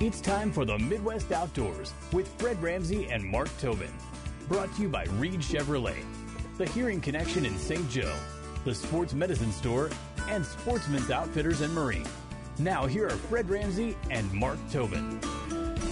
It's time for the Midwest Outdoors with Fred Ramsey and Mark Tobin. Brought to you by Reed Chevrolet, the Hearing Connection in St. Joe, the Sports Medicine Store, and Sportsman's Outfitters and Marine. Now, here are Fred Ramsey and Mark Tobin.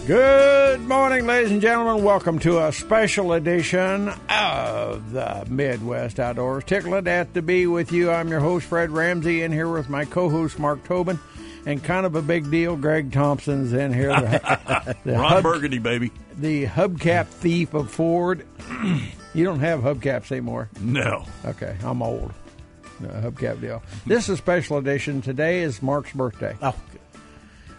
Good morning, ladies and gentlemen. Welcome to a special edition of the Midwest Outdoors. Tickled at to be with you. I'm your host, Fred Ramsey, in here with my co host, Mark Tobin. And kind of a big deal, Greg Thompson's in here. The, the Ron hub- Burgundy, baby. the hubcap thief of Ford. you don't have hubcaps anymore. No. Okay, I'm old. No, hubcap deal. This is a special edition. Today is Mark's birthday. Oh,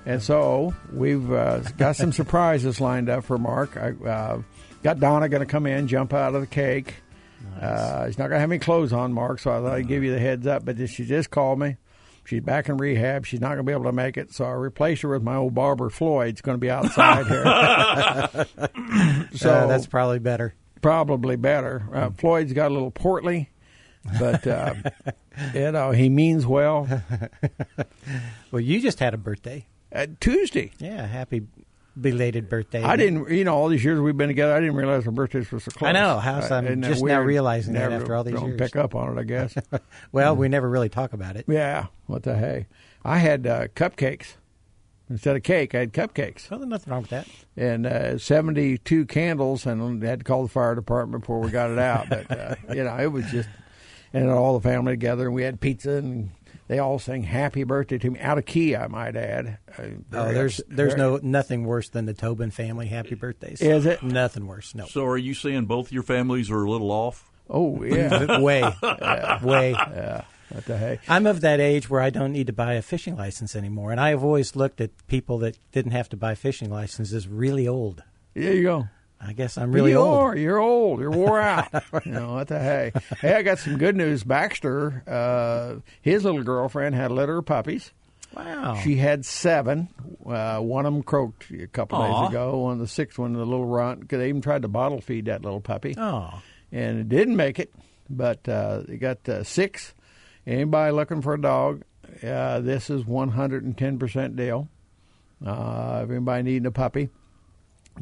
And so we've uh, got some surprises lined up for Mark. I uh, got Donna going to come in, jump out of the cake. Uh, he's not going to have any clothes on, Mark, so I thought I'd give you the heads up. But she just called me. She's back in rehab. She's not going to be able to make it, so I replaced her with my old barber Floyd. It's going to be outside here. so uh, that's probably better. probably better. Uh, Floyd's got a little portly, but uh, you know he means well. Well, you just had a birthday. Uh, Tuesday. Yeah, happy belated birthday. I didn't, you know, all these years we've been together, I didn't realize our birthdays were so close. I know, how's- I'm isn't just now realizing that after all these don't years. Pick up on it, I guess. Well, we never really talk about it. yeah, what the hey? I had uh, cupcakes instead of cake. I had cupcakes Well, there's nothing wrong with that. and uh, seventy-two candles, and had to call the fire department before we got it out. But uh, you know, it was just, and all the family together, and we had pizza and. They all sang "Happy Birthday" to me out of key. I might add. Uh, Oh, there's ups- there's no nothing worse than the Tobin family happy birthdays. Is it? Nothing worse. No. So are you saying both your families are a little off? Oh yeah, way, way. yeah. What the hey? I'm of that age where I don't need to buy a fishing license anymore, and I have always looked at people that didn't have to buy fishing licenses really old. There you go. I guess I'm really you old. Are. You're old. You're wore out. you know what the hey? Hey, I got some good news. Baxter, uh, his little girlfriend had a litter of puppies. Wow. She had seven. Uh, one of them croaked a couple Aw. days ago. One, of the sixth one, the little runt. 'cause They even tried to bottle feed that little puppy, oh, and it didn't make it. But uh, they got uh, six. Anybody looking for a dog? Uh, this is 110% deal. Uh, if anybody needing a puppy,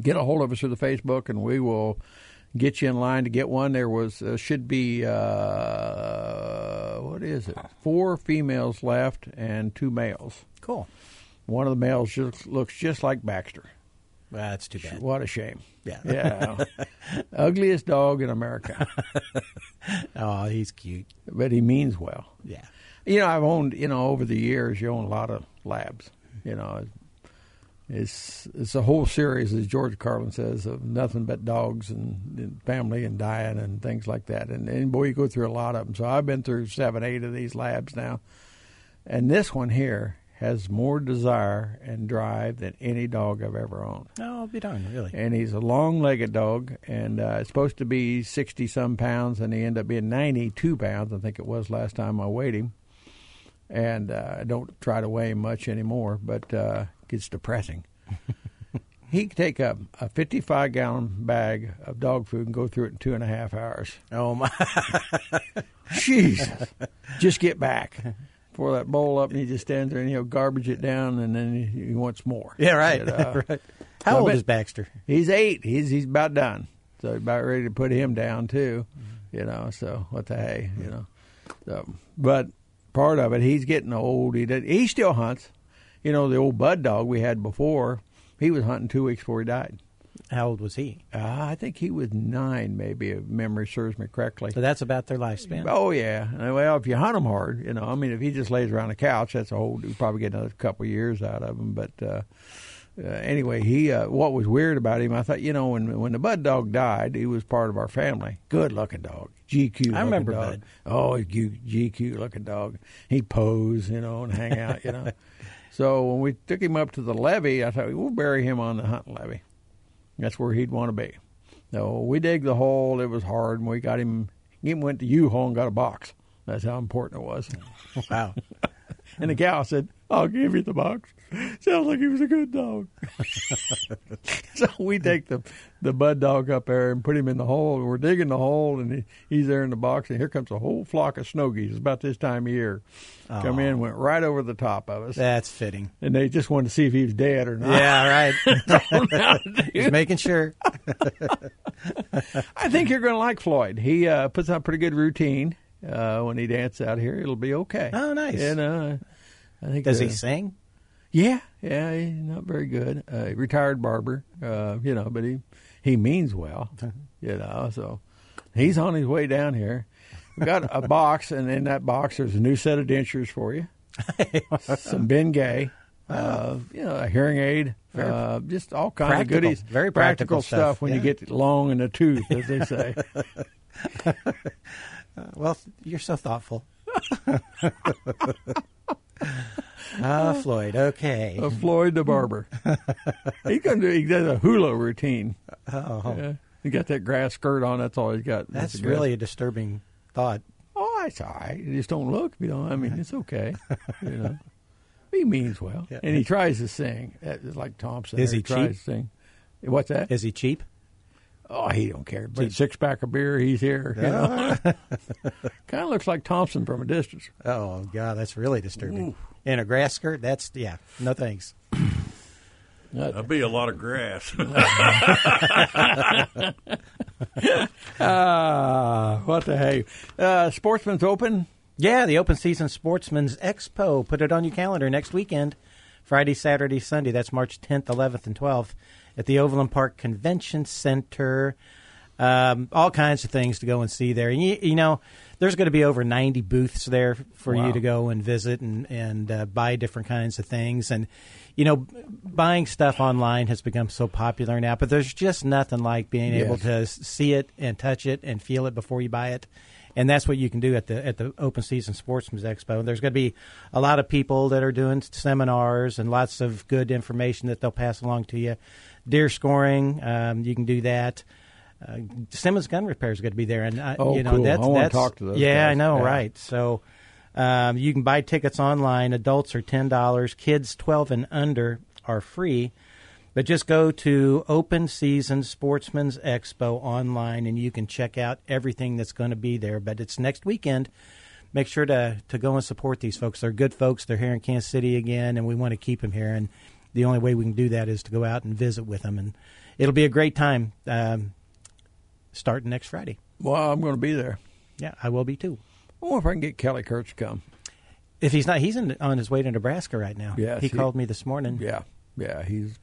get a hold of us through the Facebook, and we will get you in line to get one. There was uh, should be uh, what is it? Four females left and two males. cool. One of the males just looks just like Baxter. Well, that's too bad. What a shame. Yeah. Yeah, ugliest dog in America, Oh, he's cute. but he means well. Yeah. You know, I've owned, you know, over the years, you own a lot of labs. You know, it's it's a whole series, as George Carlin says, of nothing but dogs and, and family and dying and things like that. And, and boy, you go through a lot of them. So I've been through seven, eight of these labs now, and this one here has more desire and drive than any dog I've ever owned. No, I'll be darned, really. And he's a long-legged dog, and uh, it's supposed to be sixty some pounds, and he ended up being ninety-two pounds. I think it was last time I weighed him. And uh, I don't try to weigh him much anymore, but uh, gets depressing. he could take a, a fifty-five gallon bag of dog food and go through it in two and a half hours. Oh my! Jesus, just get back. Pour that bowl up, and he just stands there and he'll garbage it down, and then he, he wants more. Yeah, right. You know? Uh, right. How I old is Baxter? He's eight. He's he's about done. So about ready to put him down too. You know. So what the hey. You know. So, but part of it, he's getting old. He did. He still hunts. You know the old bud dog we had before. He was hunting two weeks before he died. How old was he? Uh, I think he was nine, maybe if memory serves me correctly. So that's about their lifespan. Oh yeah. Well, if you hunt him hard, you know. I mean, if he just lays around the couch, that's a whole. You probably get another couple of years out of him. But uh, uh, anyway, he. Uh, what was weird about him? I thought, you know, when when the Bud dog died, he was part of our family. Good looking dog, GQ. I remember dog. Bud. Oh, GQ looking dog. He pose, you know, and hang out, you know. so when we took him up to the levee, I thought we'll bury him on the hunting levee. That's where he'd want to be. So we dig the hole. It was hard, and we got him. He went to U-Haul and got a box. That's how important it was. Wow. And the gal said, I'll give you the box. Sounds like he was a good dog. so we take the the bud dog up there and put him in the hole. We're digging the hole, and he, he's there in the box. And here comes a whole flock of snow geese. It's about this time of year. Come in, went right over the top of us, That's fitting. and they just wanted to see if he was dead or not. Yeah, right. Just making sure. I think you're going to like Floyd. He uh, puts on a pretty good routine uh, when he dances out here. It'll be okay. Oh, nice. And uh, I think Does uh, he sing? Yeah, yeah, he's not very good. Uh, retired barber, uh, you know, but he he means well, you know. So he's on his way down here. We got a box, and in that box there's a new set of dentures for you, some Ben Gay, uh, you know, a hearing aid, uh, just all kinds of goodies. Very practical stuff, when you get long in the tooth, as they say. Well, you're so thoughtful. Ah, Floyd. Okay. Uh, Floyd the barber. he can do. He does a hula routine. Oh, Yeah. He got that grass skirt on. That's all he's got. that's grass- really a disturbing thought. Oh, it's all right. You just don't look. You know, I mean, it's okay. you know, he means well, Yeah. and he tries to sing. Like Thompson. Is there. he tries cheap? to sing? What's that? Is he cheap? Oh, he don't care. But six pack of beer, he's here. You know, kind of looks like Thompson from a distance. Oh God, that's really disturbing. In a grass skirt, that's yeah. No thanks. That'd be a lot of grass. Ah, what the hey? Uh, Sportsman's Open. Yeah, the Open Season Sportsman's Expo. Put it on your calendar next weekend, Friday, Saturday, Sunday. That's March 10th, 11th, and 12th at the Overland Park Convention Center. Um, all kinds of things to go and see there. And you, you know, there's going to be over 90 booths there for Wow. you to go and visit and and uh, buy different kinds of things. And you know, buying stuff online has become so popular now, but there's just nothing like being able to see it and touch it and feel it before you buy it. And that's what you can do at the at the Open Season Sportsman's Expo. There's going to be a lot of people that are doing seminars and lots of good information that they'll pass along to you. Deer scoring, um, you can do that. Uh, Simmons Gun Repair is going to be there, and uh, Oh, you know cool. that's I wanna that's talk to those yeah, I know, Yeah. right? So um, you can buy tickets online. Adults are ten dollars. Kids twelve and under are free. But just go to Open Season Sportsman's Expo online, and you can check out everything that's going to be there. But it's next weekend. Make sure to to go and support these folks. They're good folks. They're here in Kansas City again, and we want to keep them here. And the only way we can do that is to go out and visit with them. And it'll be a great time. Um, starting next Friday. Well, I'm going to be there. Yeah, I will be too. I wonder if I can get Kelly Kurtz to come. If he's not, he's in, on his way to Nebraska right now. Yeah, he he- called me this morning. Yeah, yeah, he's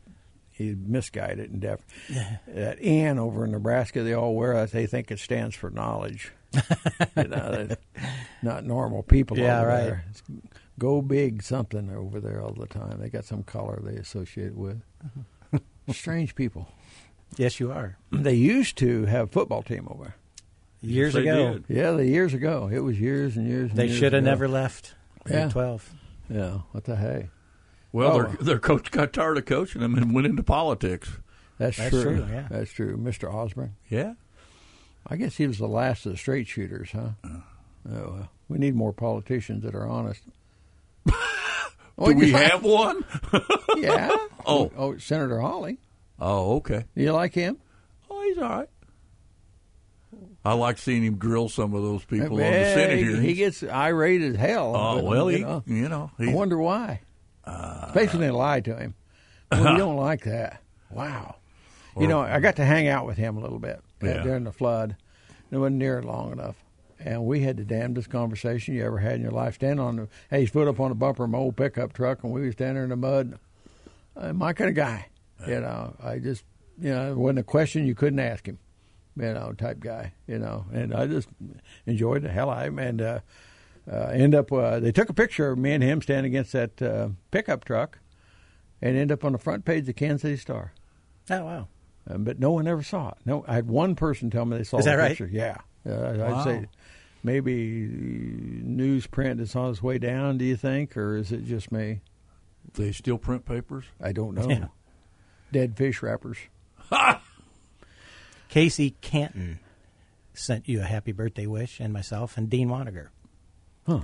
he's misguided and deaf. That N over in Nebraska, they all wear it. They think it stands for knowledge. you know, not normal people. Yeah, over right. There. It's go big something over there all the time. They got some color they associate it with. Uh-huh. Strange people. Yes, you are. They used to have a football team over. there. Years They ago, did. Yeah, the years ago. It was years and years. And they should have never left. Yeah. Twelve. Yeah, what the hey? Well, Oh. their their coach got tired of coaching them and went into politics. That's, That's true. true, yeah. That's true. Mr. Osborne. Yeah. I guess he was the last of the straight shooters, huh? Uh. Oh, well. We need more politicians that are honest. Do we have one? Yeah. Oh. oh, Senator Hawley. Oh, okay. Do you like him? Oh, he's all right. I like seeing him grill some of those people on the Senate he, hearings. he gets irate as hell. oh, but, well, you he, know, you know, I wonder why. Especially when they lie to him. Well, you don't like that. Wow. you know, I got to hang out with him a little bit uh, Yeah. during the flood. It wasn't near long enough. And we had the damnedest conversation you ever had in your life. Standing on the, had his foot up on the bumper of my old pickup truck, and we was standing in the mud. Uh, my kind of guy. You know, I just, you know, it wasn't a question you couldn't ask him, you know, type guy, you know. And I just enjoyed the hell out of him. And uh, uh, end up, uh, they took a picture of me and him standing against that uh, pickup truck and end up on the front page of the Kansas City Star. Oh wow. Um, but no one ever saw it. No, I had one person tell me they saw Is the that right? picture. Yeah, uh, Wow. I'd say maybe newsprint is on its way down. Do you think, or is it just me? they still print papers. I don't know. Yeah. Dead fish wrappers. Casey Canton mm. sent you a happy birthday wish, and myself and Dean Waniger. Huh.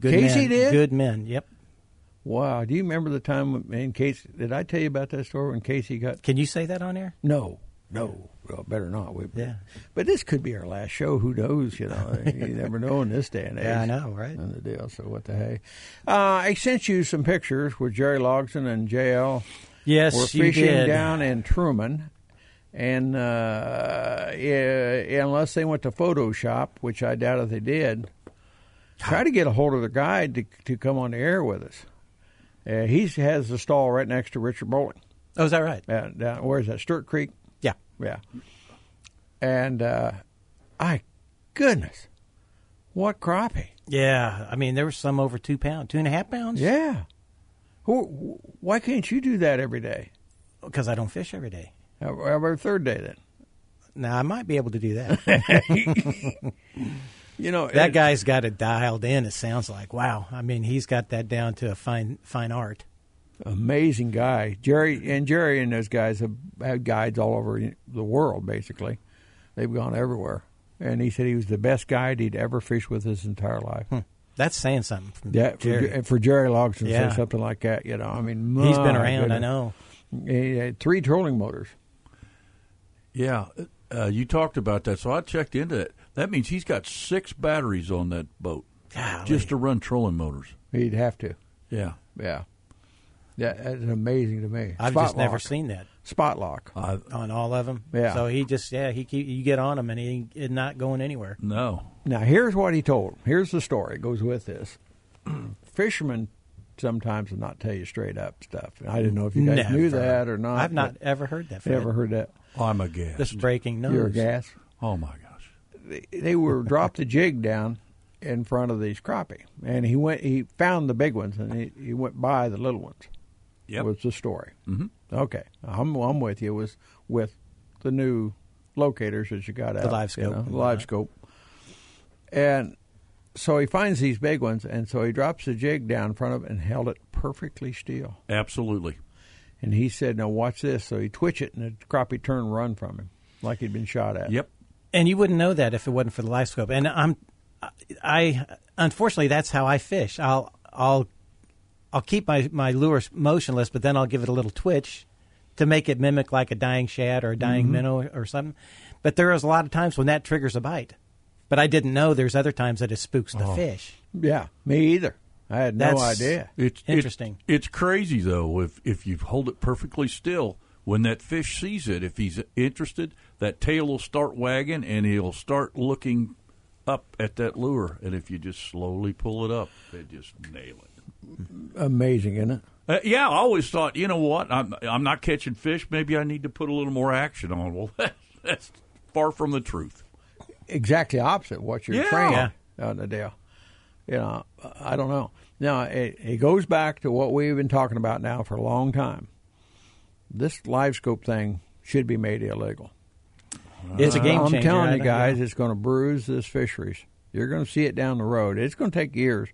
Good Casey men. did? Good men. Yep. Wow. Do you remember the time when- in case? Did I tell you about that story when Casey got? Can you say that on air? No, no. Well, better not. We, Yeah. But this could be our last show. Who knows? You know, you never know in this day and age. Yeah, I know, right? And the deal. So what the hey? Uh, I sent you some pictures with Jerry Logson and JL Yes, were fishing did. down in Truman. And uh, yeah, unless they went to Photoshop, which I doubt if they did, try to get a hold of the guide to to come on the air with us. Uh, he has the stall right next to Richard Bowling. Oh, is that right? Uh, down, where is that? Sterett Creek. Yeah. And uh, I, goodness, what crappie! Yeah. I mean, there was some over two pounds, two and a half pounds. Yeah. Who, why can't you do that every day? Because I don't fish every day. Every every third day, then. Now I might be able to do that. You know that it- guy's got it dialed in. It sounds like wow. I mean, he's got that down to a fine fine art. Amazing guy, Jerry, and Jerry and those guys have had guides all over the world. Basically, they've gone everywhere. And he said he was the best guide he'd ever fished with his entire life. That's saying something from Yeah, Jerry. For, for Jerry Logson to say something like that, you know, I mean, he's been my around. I know. He had three trolling motors. Yeah, uh, you talked about that, so I checked into it. That means he's got six batteries on that boat Golly. just to run trolling motors. He'd have to. Yeah, Yeah. Yeah, that's amazing to me. I've Spot just never seen that spot lock. I, uh, on all of them. Yeah. So he just yeah he keep, you get on him and he is not going anywhere. no. Now, here's what he told. Here's the story. It goes with this. Fishermen sometimes will not tell you straight up stuff. I didn't know if you guys knew that or not. I've not ever heard that. I've Fred. Never heard that. I'm a gas. This is breaking news. You're a gas. oh my gosh. They, they were dropped the jig down in front of these crappie, and he went. He found the big ones, and he, he went by the little ones. Yep. Was the story? Mhm. Okay, I'm I'm with you. It was with the new locators that you got out, the live you scope. know, the live scope, and so he finds these big ones, and so he drops the jig down in front of it and held it perfectly still. Absolutely. And he said, "Now watch this." So he twitch it, and the crappie turned and run from him like he'd been shot at. Yep. And you wouldn't know that if it wasn't for the live scope. And I'm, I unfortunately that's how I fish. I'll I'll I'll keep my my lure motionless, but then I'll give it a little twitch to make it mimic like a dying shad or a dying mm-hmm. minnow or something. But there is a lot of times when that triggers a bite. But I didn't know there's other times that it spooks the oh. fish. Yeah, me either. I had no idea. It's Interesting. It's, it's crazy though. If if you hold it perfectly still, when that fish sees it, if he's interested, that tail will start wagging and he'll start looking up at that lure. And if you just slowly pull it up, they just nail it. Amazing, isn't it? Uh, yeah, I always thought, you know what? I'm I'm not catching fish. Maybe I need to put a little more action on. Well, that's far from the truth. exactly opposite what you're Yeah. trained on the deal. You know, I don't know. Now it, it goes back to what we've been talking about now for a long time. This live scope thing should be made illegal. It's a game I'm changer. telling you know. guys, it's going to bruise this fisheries. You're going to see it down the road. It's going to take years.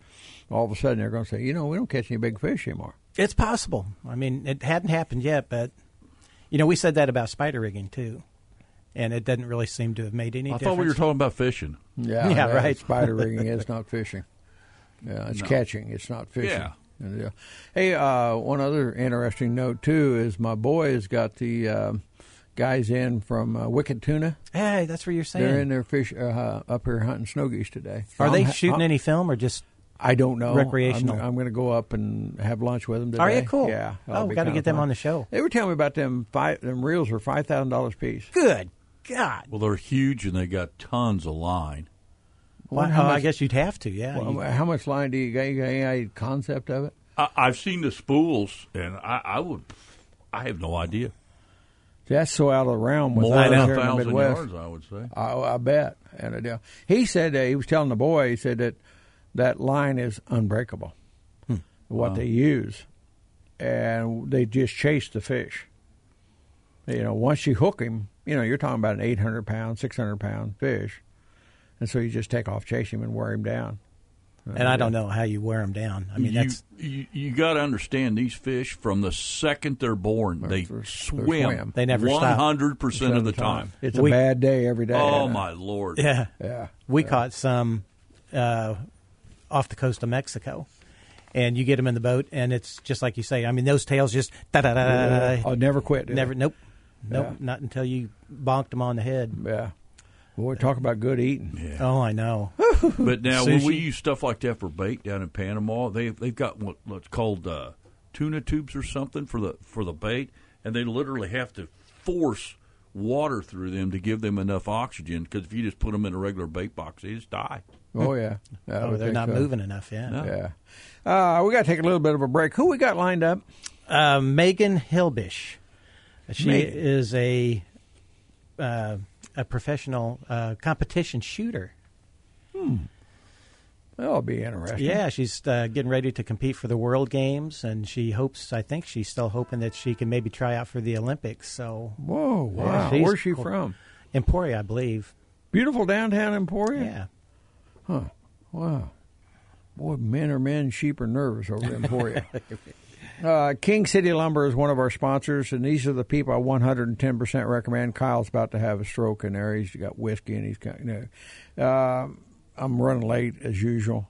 All of a sudden, they're going to say, you know, we don't catch any big fish anymore. It's possible. I mean, it hadn't happened yet, but you know, we said that about spider rigging too, and it doesn't really seem to have made any difference. I difference. thought we were talking about fishing. Yeah, Yeah, that right. Spider rigging is not fishing. Yeah, it's No. catching. It's not fishing. Yeah. Yeah. Hey, uh, one other interesting note too is my boy has got the um guys in from uh, Wicked Tuna. Hey, that's what you're saying. They're in their fish uh, up here hunting snow geese today. Are they I'm ha- shooting I'm- any film or just? I don't know. recreational? I'm, I'm going to go up and have lunch with them today. Are you cool? Yeah. Oh, we be got to get them fun. on the show. They were telling me about them five. Them reels are five thousand dollars a piece. Good God! Well, they're huge and they got tons of line. Well, Wonder how I guess you'd have to. Yeah. Well, You- how much line do you got? You got any concept of it? I, I've seen the spools, and I, I would, I have no idea. That's so out of the realm with More us than here a thousand yards, I would say. I, I bet. And I do. He said uh, he was telling the boy. He said that that line is unbreakable. What they use, and they just chase the fish. You know, once you hook him, you know you're talking about an 800 pound, 600 pound fish, and so you just take off, chase him, and wear him down. and I don't know how you wear them down. I mean, you, that's you, you got to understand these fish from the second they're born, they They're- they're swim. swim. They never stop. one hundred percent of the time. It's We- a bad day every day. Oh isn't it? my lord! yeah. Yeah. We caught some uh, off the coast of Mexico, and you get them in the boat, and it's just like you say. I mean, those tails just da da da da. I'll never quit. Never, they? nope, nope, Yeah. not until you bonked them on the head. Yeah. Boy, talk about good eating. Yeah. Oh, I know. But now when we use stuff like that for bait down in Panama, they they've got what, what's called uh, tuna tubes or something for the for the bait, and they literally have to force water through them to give them enough oxygen. Because if you just put them in a regular bait box, they just die. Oh yeah. Yeah, Oh, they're not so. moving enough. Yeah. No. Yeah. Uh, we got to take a little bit of a break. Who we got lined up? Uh, Megan Hilbish. She Megan. is a uh, a professional uh, competition shooter. Hmm. That'll be interesting. Yeah, she's uh, getting ready to compete for the World Games, and she hopes. I think she's still hoping that she can maybe try out for the Olympics. So Whoa, wow. she's Where's she from? Emporia, I believe. Beautiful downtown Emporia? Yeah. Wow. Boy, men are men, sheep are nervous over in Emporia. uh, King City Lumber is one of our sponsors, and these are the people I 110% recommend. Kyle's about to have a stroke in there. He's got whiskey and he's got, you know. Uh, I'm running late as usual.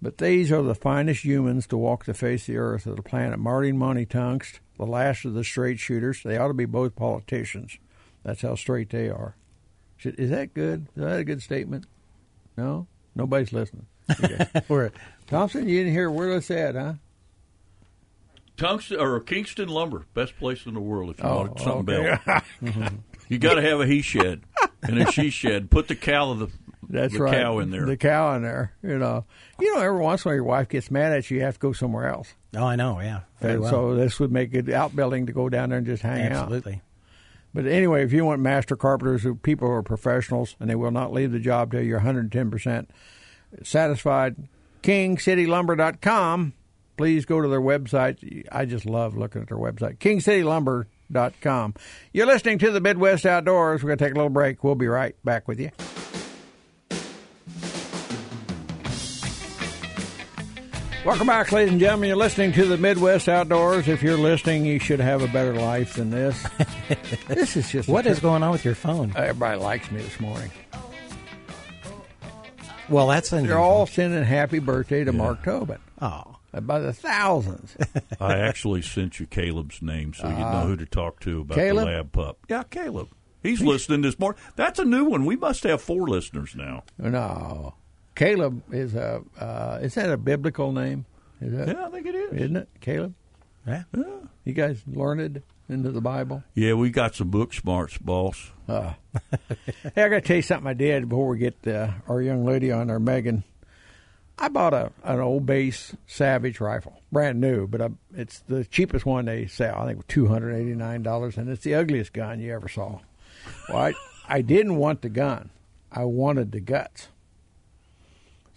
But these are the finest humans to walk the face of the earth of the planet. Martin Monty Tungst, the last of the straight shooters. They ought to be both politicians. That's how straight they are. Is that good? Is that a good statement? No? Nobody's listening. Okay. Thompson, you didn't hear where that's at, huh? Tungsten or Kingston Lumber, best place in the world if you Oh, wanted something okay. built. Mm-hmm. You got to have a he shed and a she shed. Put the cow of the That's the right. cow in there. The cow in there. You know, you know. Every once in a while, your wife gets mad at you. You have to go somewhere else. oh, I know. Yeah, very and well. So this would make it outbuilding to go down there and just hang out. Absolutely. But anyway, if you want master carpenters, who people who are professionals and they will not leave the job till you're 110 percent satisfied, KingCityLumber.com. Please go to their website. I just love looking at their website, KingCityLumber.com. You're listening to the Midwest Outdoors. We're going to take a little break. We'll be right back with you. Welcome back, ladies and gentlemen. You're listening to the Midwest Outdoors. If you're listening, you should have a better life than this. this is just What is going on with your phone? Everybody likes me this morning. Well, that's unusual. They're all sending happy birthday to Mark Tobin Oh, uh, by the thousands. I actually sent you Caleb's name so you know who to talk to about Uh, Caleb? the lab pup. Yeah, Caleb. He's listening this morning. That's a new one. We must have four listeners now. no, Caleb is a. Uh, is that a biblical name? Is that, Yeah, I think it is. Isn't it, Caleb? yeah. You guys learned into the Bible? Yeah, we got some book smarts, boss. Uh, hey, I got to tell you something I did before we get uh, our young lady on there, Megan. I bought a an old base Savage rifle, brand new, but I, it's the cheapest one they sell. I think two hundred eighty nine dollars, and it's the ugliest gun you ever saw. Well, I, I didn't want the gun; I wanted the guts.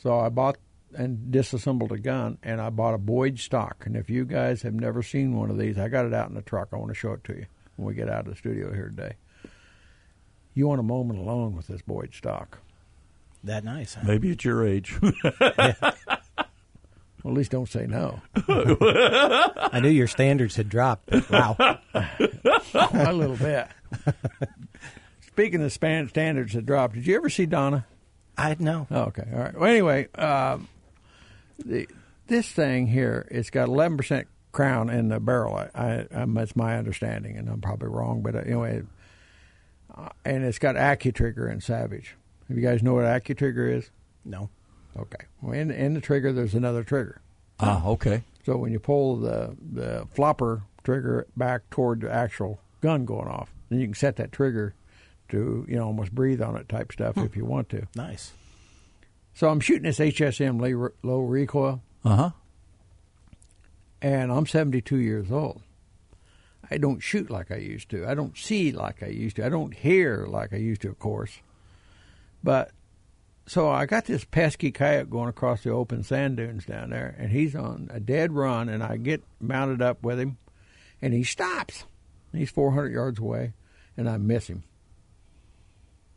So I bought and disassembled a gun, and I bought a Boyd stock. And if you guys have never seen one of these, I got it out in the truck. I want to show it to you when we get out of the studio here today. You want a moment alone with this Boyd stock. That nice. Huh? Maybe at your age. Well, at least don't say no. I knew your standards had dropped. Wow. a little bit. Speaking of span standards that dropped, did you ever see Donna? I know. Oh, okay, all right. Well, anyway, um, the, this thing here, it's got 11% crown in the barrel. I, I, um, that's my understanding, and I'm probably wrong, but uh, anyway, uh, and it's got AccuTrigger and Savage. If you guys know what AccuTrigger is, No. okay. Well, in, in the trigger, there's another trigger. ah, okay. So when you pull the the flopper trigger back toward the actual gun going off, then you can set that trigger to you know almost breathe on it type stuff if you want to. Nice. So I'm shooting this HSM low, low recoil, Uh huh. and I'm 72 years old. I don't shoot like I used to. I don't see like I used to. I don't hear like I used to, of course. But so I got this pesky coyote going across the open sand dunes down there, and he's on a dead run, and I get mounted up with him, and he stops. He's 400 yards away, and I miss him.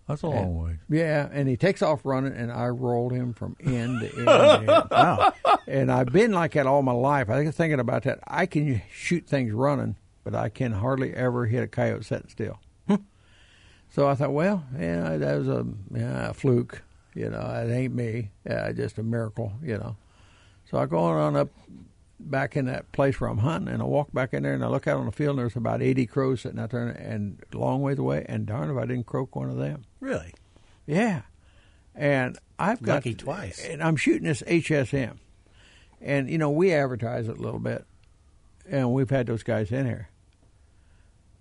That's a long way. Yeah, and he takes off running, and I rolled him from end to end. to end. Wow. And I've been like that all my life. I was thinking about that. I can shoot things running, but I can hardly ever hit a coyote sitting still. Hmm. so I thought, well, yeah, that was a, yeah, a fluke. You know, it ain't me. Yeah, just a miracle. You know. So I go on up back in that place where I'm hunting, and I walk back in there and I look out on the field, and there's about 80 crows sitting out there, and a long ways away. And darn if I didn't croak one of them. Really? Yeah, and I've got Lucky twice. and I'm shooting this HSM, and you know we advertise it a little bit, and we've had those guys in here.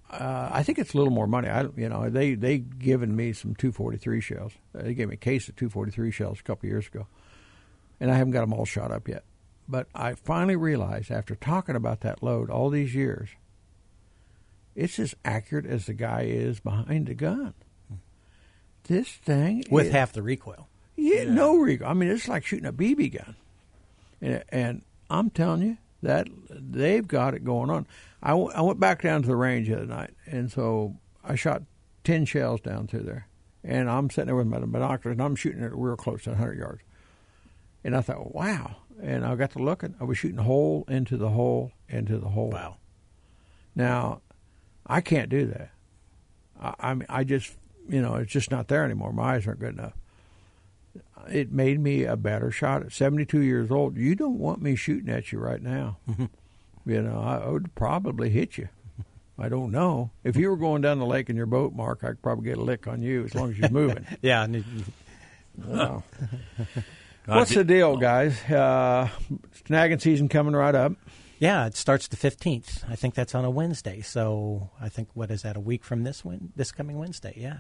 Uh, I think it's a little more money. I, you know, they they given me some 243 shells. They gave me a case of 243 shells a couple years ago, and I haven't got them all shot up yet. But I finally realized after talking about that load all these years, it's as accurate as the guy is behind the gun. This thing With is- half the recoil. yeah, no recoil. I mean, it's like shooting a BB gun, and, and I'm telling you that they've got it going on. I, w- I went back down to the range the other night, and so I shot ten shells down through there, and I'm sitting there with my binoculars, and I'm shooting it real close to 100 yards, and I thought, wow. And I got to looking. I was shooting hole into the hole into the hole. Wow. Now, I can't do that. I, I mean, I just, you know, it's just not there anymore. My eyes aren't good enough. It made me a better shot at 72 years old. You don't want me shooting at you right now. you know, I, would probably hit you. I don't know. If you were going down the lake in your boat, Mark, I could probably get a lick on you as long as you're moving. Yeah. Wow. What's the deal, guys? Uh, snagging season coming right up. Yeah, it starts the 15th. I think that's on a Wednesday. So I think, what is that, a week from this win- this coming Wednesday? Yeah.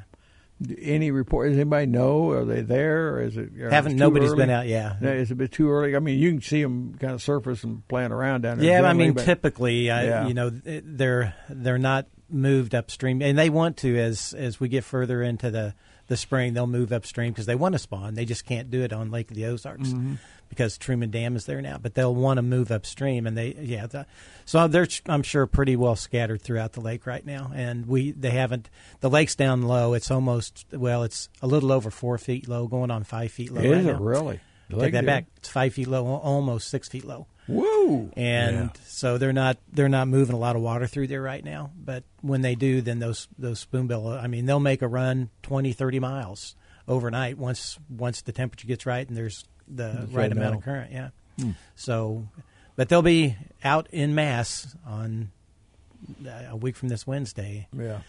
Any report? Does anybody know? Are they there? Or is it? Haven't, nobody's early? been out, yeah. No, It's a bit too early. I mean, you can see them kind of surface and playing around down there. Yeah, I mean, typically, I, Yeah. you know, they're they're not moved upstream, and they want to as as we get further into the the spring, they'll move upstream because they want to spawn. They just can't do it on Lake of the Ozarks Mm-hmm. Because Truman Dam is there now. But they'll want to move upstream, and they yeah. The, so they're I'm sure pretty well scattered throughout the lake right now, and we they haven't the lake's down low. It's almost well, it's a little over four feet low, going on five feet low. Is right it now. really? Take that back. It's five feet low, almost six feet low Whoa! and Yeah. so they're not they're not moving a lot of water through there right now but when they do then those those spoonbill i mean they'll make a run 20 30 miles overnight once once the temperature gets right and there's the right amount of current yeah. So but they'll be out in mass on uh, a week from this wednesday. Yeah.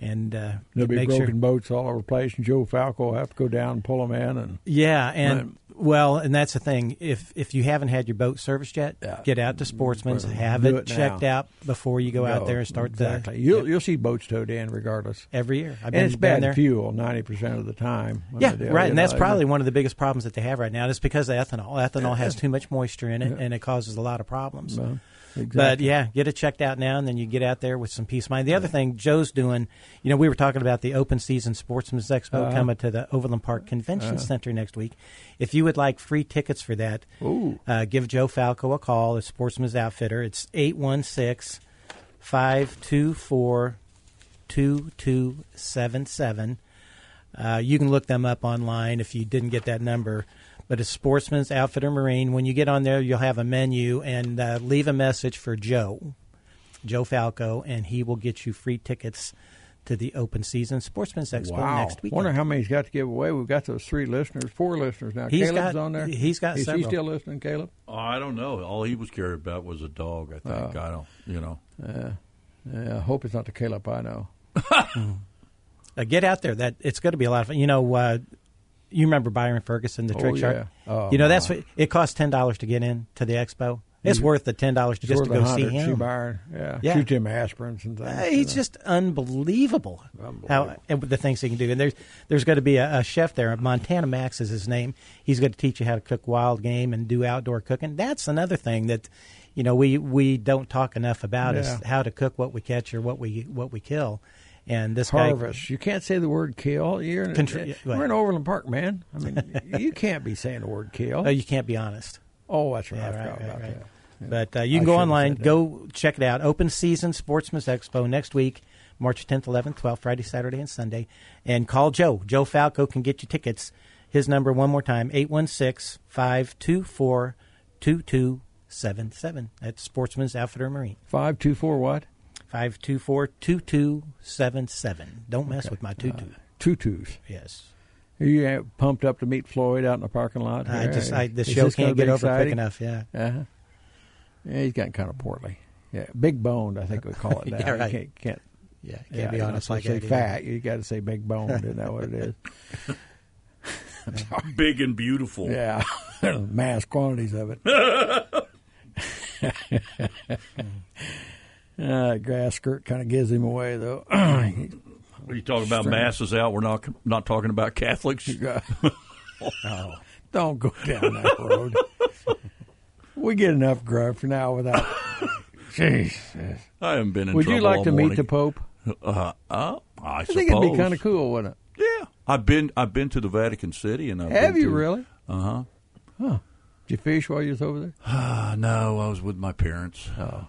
And uh, There'll be broken sure boats all over the place, and Joe Falco will have to go down and pull them in. And Yeah, and well, and that's the thing. If if you haven't had your boat serviced yet, Yeah. get out to Sportsman's, Well, have it, it checked now. out before you go out there and start exactly. the. You'll Yep, you'll see boats towed in regardless. every year. I've And been it's bad there. fuel ninety percent of the time. Yeah, right, and that's probably one of the biggest problems that they have right now. It's because of ethanol. Ethanol has too much moisture in it, and it causes a lot of problems. Well, exactly. But yeah, get it checked out now, and then you get out there with some peace of mind. The other thing Joe's doing, you know, we were talking about the Open Season Sportsman's Expo Uh-huh. coming to the Overland Park Convention Center next week. If you would like free tickets for that, uh, give Joe Falco a call. The Sportsman's Outfitter. It's 816 524 2277. Uh, You can look them up online if you didn't get that number. But it's Sportsman's Outfitter Marine. When you get on there, you'll have a menu and uh, leave a message for Joe, Joe Falco, and he will get you free tickets to the Open Season Sportsman's Expo Wow. next weekend. Wonder how many he's got to give away. We've got those three listeners, four listeners now. He's Caleb's got- on there. he's got Is he still listening, Caleb? Oh, I don't know. All he was cared about was a dog. I think. I don't. You know. Uh, yeah, I hope it's not the Caleb I know. Uh, get out there. That it's going to be a lot of fun. You know, uh, you remember Byron Ferguson, the Oh, trick shot. yeah. Oh, you know, that's what it costs ten dollars to get in to the expo. It's He's- worth the ten dollars just to go see him. Byron. Yeah. Yeah. Shoot him aspirins and things. Uh, you he's know. just unbelievable, how and the things he can do. And there's there's going to be a, a chef there. Montana Max is his name. He's going to teach you how to cook wild game and do outdoor cooking. That's another thing that you know we we don't talk enough about Yeah. is how to cook what we catch or what we what we kill. And this guy harvest. You can't say the word kill. You're in, Contr- yeah, we're in Overland Park, man. I mean, you can't be saying the word kill. Oh, you can't be honest. oh, that's right. Yeah, right, right, about right. that. But uh, you can I go online, go check it out. Open Season Sportsman's Expo next week, March 10th, 11th, 12th, Friday, Saturday, and Sunday. And call Joe. Joe Falco can get you tickets. His number, one more time, 816 524 2277. That's Sportsman's Outfitter Marine. Five two four what? 524 2277. Don't mess with my tutu. Tutus. yes. Are you uh, pumped up to meet Floyd out in the parking lot? I just I, the Is show can't get be over quick enough. Yeah. Uh-huh. Yeah, he's gotten kind of portly. Yeah, big boned. I think we call it now. Yeah, right. can't, can't Yeah, can't yeah, be honest like supposed to say either. fat. You got to say big boned. Isn't that what it is? Big and beautiful. Yeah, mass quantities of it. Uh, grass skirt kind of gives him away, though. Are you talking about masses out? We're not not talking about Catholics. oh, don't go down that road. we get enough grub for now without. Jeez. I haven't been in Would trouble you like all to morning. meet the Pope? Uh, uh, I, I think it'd be kind of cool, wouldn't it? Yeah, I've been I've been to the Vatican City and I've Have been you to- really? Uh-huh. Did you fish while you was over there? Uh No, I was with my parents. Oh,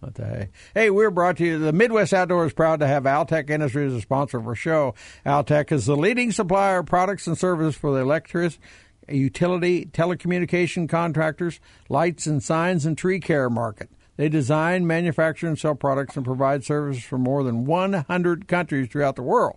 what the? Uh, hey, we're brought to you. The Midwest Outdoor is proud to have Altec Industries as a sponsor of our show. Altec is the leading supplier of products and services for the electric, utility, telecommunication contractors, lights and signs, and tree care market. They design, manufacture, and sell products and provide services for more than 100 countries throughout the world.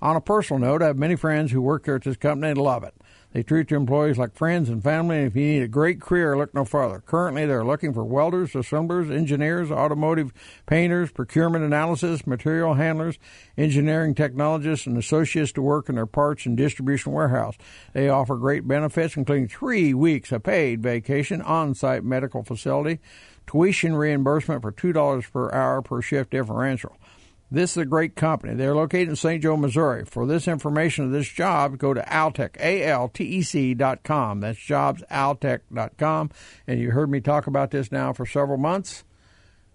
On a personal note, I have many friends who work here at this company and love it. They treat their employees like friends and family, and if you need a great career, look no further. Currently, they're looking for welders, assemblers, engineers, automotive painters, procurement analysis, material handlers, engineering technologists, and associates to work in their parts and distribution warehouse. They offer great benefits, including three weeks of paid vacation, on site medical facility, tuition reimbursement for $2 per hour per shift differential. This is a great company. They're located in St. Joe, Missouri. For this information of this job, go to Altec, A-L-T-E-C dot com. That's jobsaltec dot com. And you heard me talk about this now for several months.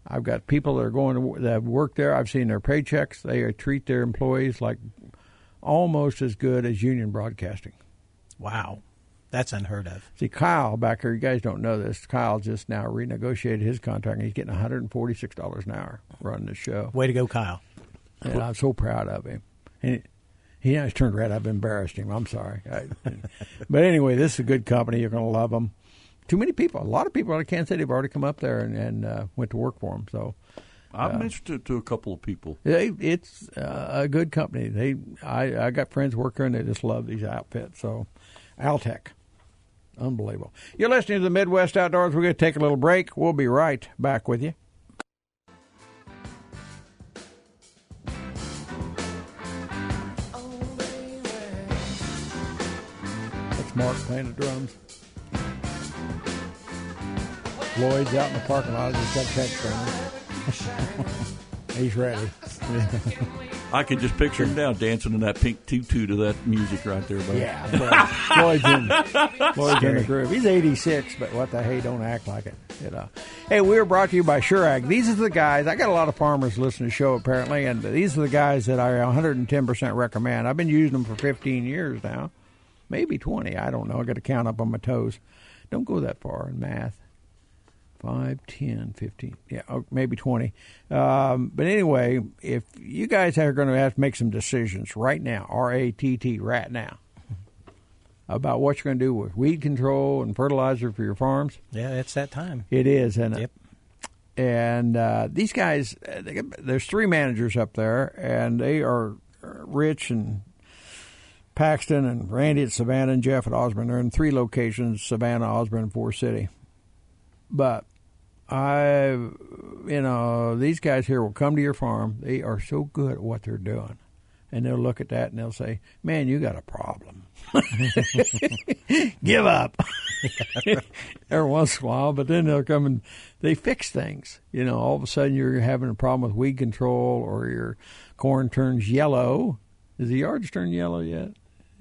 I've got people that are going to that worked there. I've seen their paychecks. They uh, treat their employees like almost as good as union broadcasting. Wow, that's unheard of. See, Kyle back here, you guys don't know this. Kyle just now renegotiated his contract, and he's getting $146 an hour running the show. Way to go, Kyle. and I'm so proud of him. And he has turned red. I've embarrassed him. I'm sorry. I, but anyway, this is a good company. You're going to love them. Too many people. A lot of people out of Kansas City have already come up there and, and uh, went to work for them. So I've mentioned it to a couple of people. they, it's uh, a good company. They, I, I got friends working, and they just love these outfits. So, Altec, unbelievable. You're listening to the Midwest Outdoors. We're going to take a little break. We'll be right back with you. That's Mark playing the drums. Floyd's out in the parking lot. Just got from. He's ready. I can just picture him now dancing in that pink tutu to that music right there. Buddy. Yeah, Floyd's in, in the groove. He's 86, but what the hey, don't act like it. You know. Hey, we are brought to you by Surag. These are the guys. I got a lot of farmers listening to the show apparently, and these are the guys that I 110% recommend. I've been using them for 15 years now, maybe 20. I don't know. I got to count up on my toes. Don't go that far in math. 5, 10, 15, yeah, oh, maybe 20. Um, but anyway, if you guys are going to have to make some decisions right now, R A T T, right now, about what you're going to do with weed control and fertilizer for your farms, Yeah, it's that time. it is, isn't it? Yep. And uh, these guys, uh, they, there's three managers up there, and they are Rich and Paxton and Randy at Savannah and Jeff at Osborn. They're in three locations: Savannah, Osborn, and Forest City. But I, you know, these guys here will come to your farm. They are so good at what they're doing, and they'll look at that and they'll say, "Man, you got a problem. Give up." Every once in a while, but then they'll come and they fix things. You know, all of a sudden you're having a problem with weed control, or your corn turns yellow. Is the yards turned yellow yet?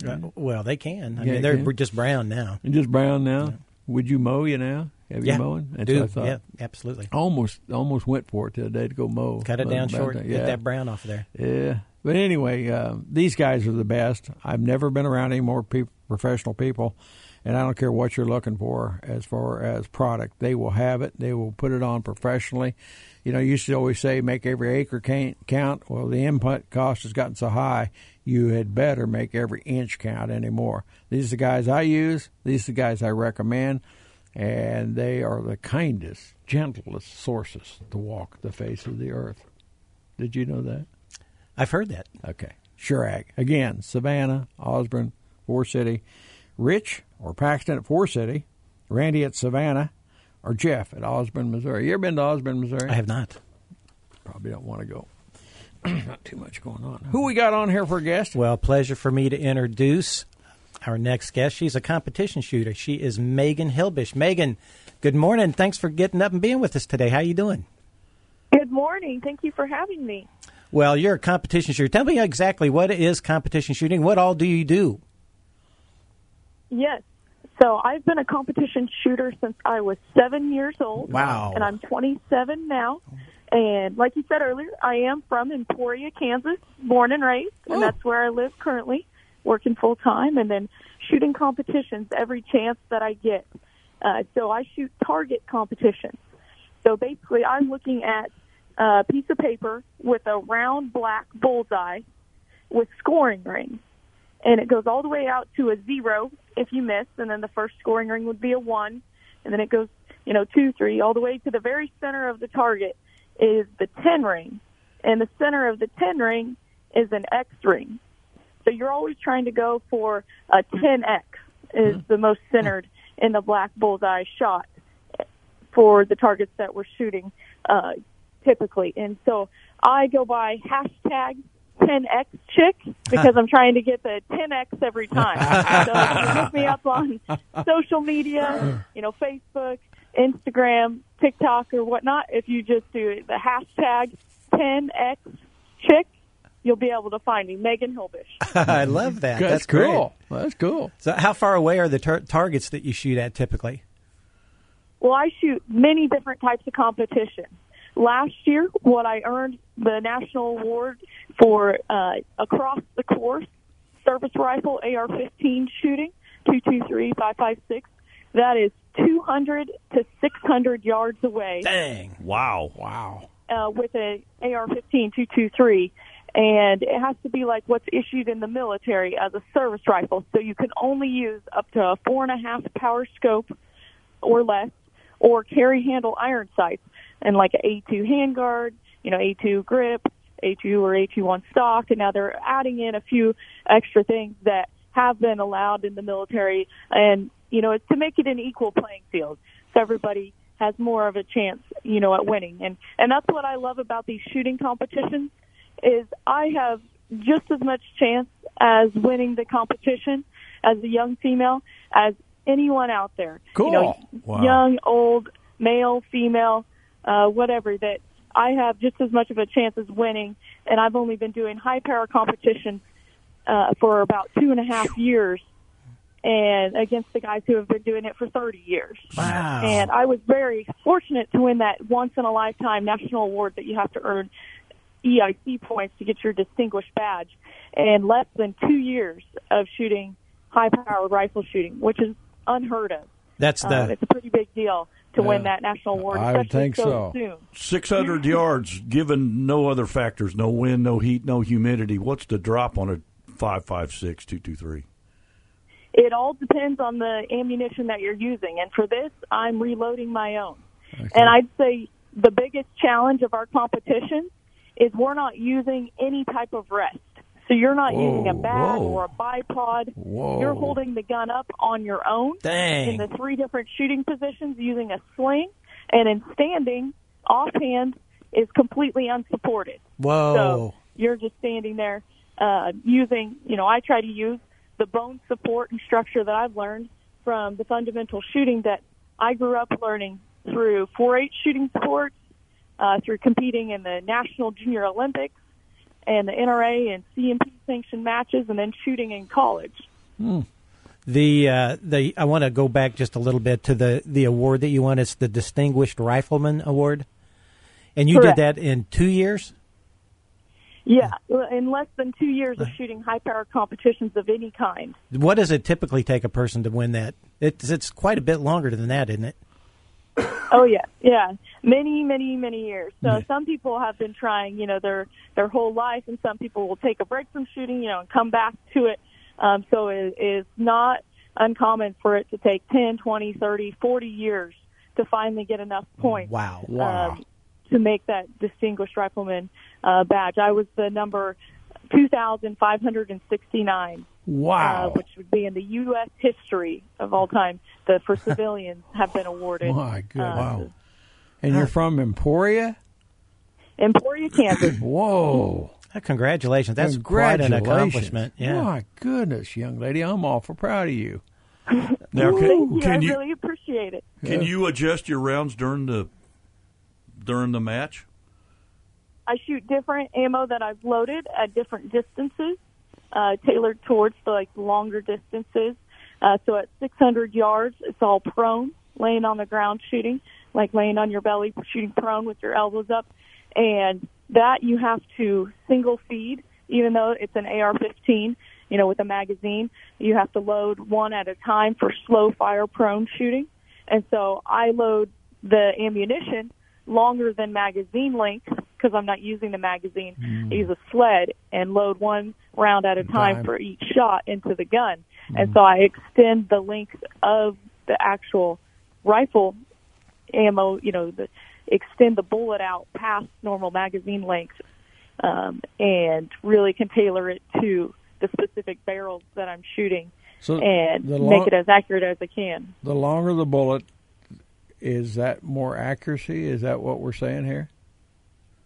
Uh, well, they can. I Yeah, mean, they they're can. just brown now. And just brown now. Would you mow you now? Have yeah, you mowing? That's do. what I thought. Yeah, absolutely. Almost, almost went for it the other day to go mow. Cut it down short. mountain. Get that brown off of there. Yeah. But anyway, uh, these guys are the best. I've never been around any more peop professional people, and I don't care what you're looking for as far as product. They will have it. They will put it on professionally. You know, you used to always say make every acre count. Well, the input cost has gotten so high, you had better make every inch count anymore. These are the guys I use. These are the guys I recommend, and they are the kindest, gentlest sources to walk the face of the earth. Did you know that? I've heard that. Okay. Shurag. Again, Savannah, Osborn, Forest City, Rich or Paxton at Forest City, Randy at Savannah, or Jeff at Osborn, Missouri. You ever been to Osborn, Missouri? I have not. Probably don't want to go. not too much going on. Who we got on here for a guest? Well, pleasure for me to introduce our next guest. She's a competition shooter. She is Megan Hilbish. Megan, good morning. Thanks for getting up and being with us today. How are you doing? Good morning. Thank you for having me. Well, you're a competition shooter. Tell me exactly what is competition shooting. What all do you do? Yes. So I've been a competition shooter since I was seven years old. Wow. And I'm 27 now. And like you said earlier, I am from Emporia, Kansas, born and raised, and Oh. that's where I live currently, working full time, and then shooting competitions every chance that I get. Uh, so I shoot target competitions. So basically, I'm looking at a piece of paper with a round black bullseye with scoring rings. And it goes all the way out to a zero if you miss, and then the first scoring ring would be a one, and then it goes, you know, two, three, all the way to the very center of the target is the 10 ring. And the center of the 10 ring is an X ring. So you're always trying to go for a 10X is the most centered in the black bullseye shot for the targets that we're shooting uh, typically. And so I go by hashtag 10x chick because I'm trying to get the 10x every time. so you look me up on social media, you know, Facebook, Instagram, TikTok, or whatnot. If you just do the hashtag 10x chick, you'll be able to find me, Megan Hilbish. I love that. That's, That's great. cool. That's cool. So, how far away are the tar- targets that you shoot at typically? Well, I shoot many different types of competition. Last year, what I earned the national award for uh, across the course service rifle AR-15 shooting, 223 556. That is 200 to 600 yards away Dang. Wow. Wow. uh, with a AR-15 223, and it has to be like what's issued in the military as a service rifle. So you can only use up to a four and a half power scope or less, or carry handle iron sights and like a A2 handguard, you know, A2 grip, A2 or A21 stock, and now they're adding in a few extra things that have been allowed in the military, and you know, it's to make it an equal playing field, so everybody has more of a chance, you know, at winning, and and that's what I love about these shooting competitions, is I have just as much chance as winning the competition as a young female as anyone out there. Cool. You know, Wow. young, old, male, female, uh, whatever, that I have just as much of a chance as winning. And I've only been doing high power competition uh, for about two and a half years, and against the guys who have been doing it for 30 years. Wow. And I was very fortunate to win that once in a lifetime national award that you have to earn EIC points to get your distinguished badge. And less than two years of shooting high powered rifle shooting, which is unheard of. That's the Um, it's a pretty big deal to win that national award, I would think so, so. 600 yards, given no other factors, no wind, no heat, no humidity. What's the drop on a 556 223? It all depends on the ammunition that you're using, and for this, I'm reloading my own. And I'd say the biggest challenge of our competition is we're not using any type of rest. So you're not Whoa, using a bag whoa. or a bipod. Whoa. You're holding the gun up on your own dang. in the three different shooting positions using a sling, and in standing, offhand is completely unsupported. Whoa. So you're just standing there uh, using, you know, I try to use the bone support and structure that I've learned from the fundamental shooting that I grew up learning through 4-H shooting sports, uh, through competing in the National Junior Olympics and the NRA and CMP sanctioned matches, and then shooting in college. The uh, the I want to go back just a little bit to the the award that you won. It's the Distinguished Rifleman Award, and you Correct. did that in two years. Yeah, in less than two years of shooting high power competitions of any kind. What does it typically take a person to win that? It's it's quite a bit longer than that, isn't it? Oh yeah, yeah. Many, many, many years. So some people have been trying, you know, their their whole life, and some people will take a break from shooting, you know, and come back to it. Um, so it is not uncommon for it to take 10, 20, 30, 40 years to finally get enough points Wow. Wow. um, to make that distinguished rifleman uh, badge. I was the number 2,569 Wow. uh, which would be in the U.S. history of all time. The for civilians have been awarded. My goodness. uh, Wow. And you're from Emporia? Emporia, Kansas. Whoa. Uh, Congratulations. That's quite an accomplishment. Yeah. My goodness, young lady. I'm awful proud of you. Now, Thank can, you. I really appreciate it. can you adjust your rounds during the during the match? I shoot different ammo that I've loaded at different distances, uh, tailored towards the like longer distances. Uh, so at 600 yards, it's all prone, laying on the ground shooting, like laying on your belly, shooting prone with your elbows up. And that you have to single feed, even though it's an AR-15, you know, with a magazine, you have to load one at a time for slow fire prone shooting. And so I load the ammunition longer than magazine length because I'm not using the magazine. I use a sled and load one round at a time for each shot into the gun. And so I extend the length of the actual rifle ammo, you know, the, extend the bullet out past normal magazine length um, and really can tailor it to the specific barrels that I'm shooting So and the make it as accurate as I can. the longer the bullet, is that more accuracy? Is that what we're saying here?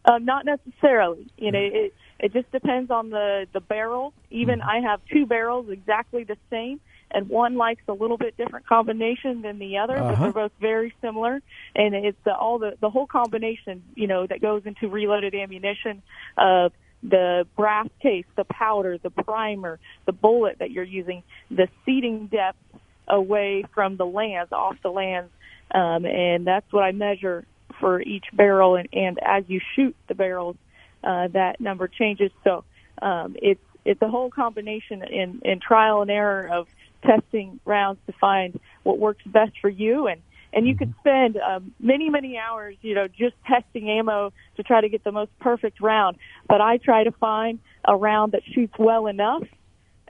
Um, not necessarily. You know, it it just depends on the the barrel. Even I have two barrels exactly the same, and one likes a little bit different combination than the other, but Uh-huh. they're both very similar. And it's the, all the the whole combination, you know, that goes into reloaded ammunition of the brass case, the powder, the primer, the bullet that you're using, the seating depth away from the lands, off the lands, um, and that's what I measure for each barrel. And, and as you shoot the barrels, uh, that number changes. So um, it's it's a whole combination in, in trial and error of testing rounds to find what works best for you and and you could spend um, many many hours you know just testing ammo to try to get the most perfect round but i try to find a round that shoots well enough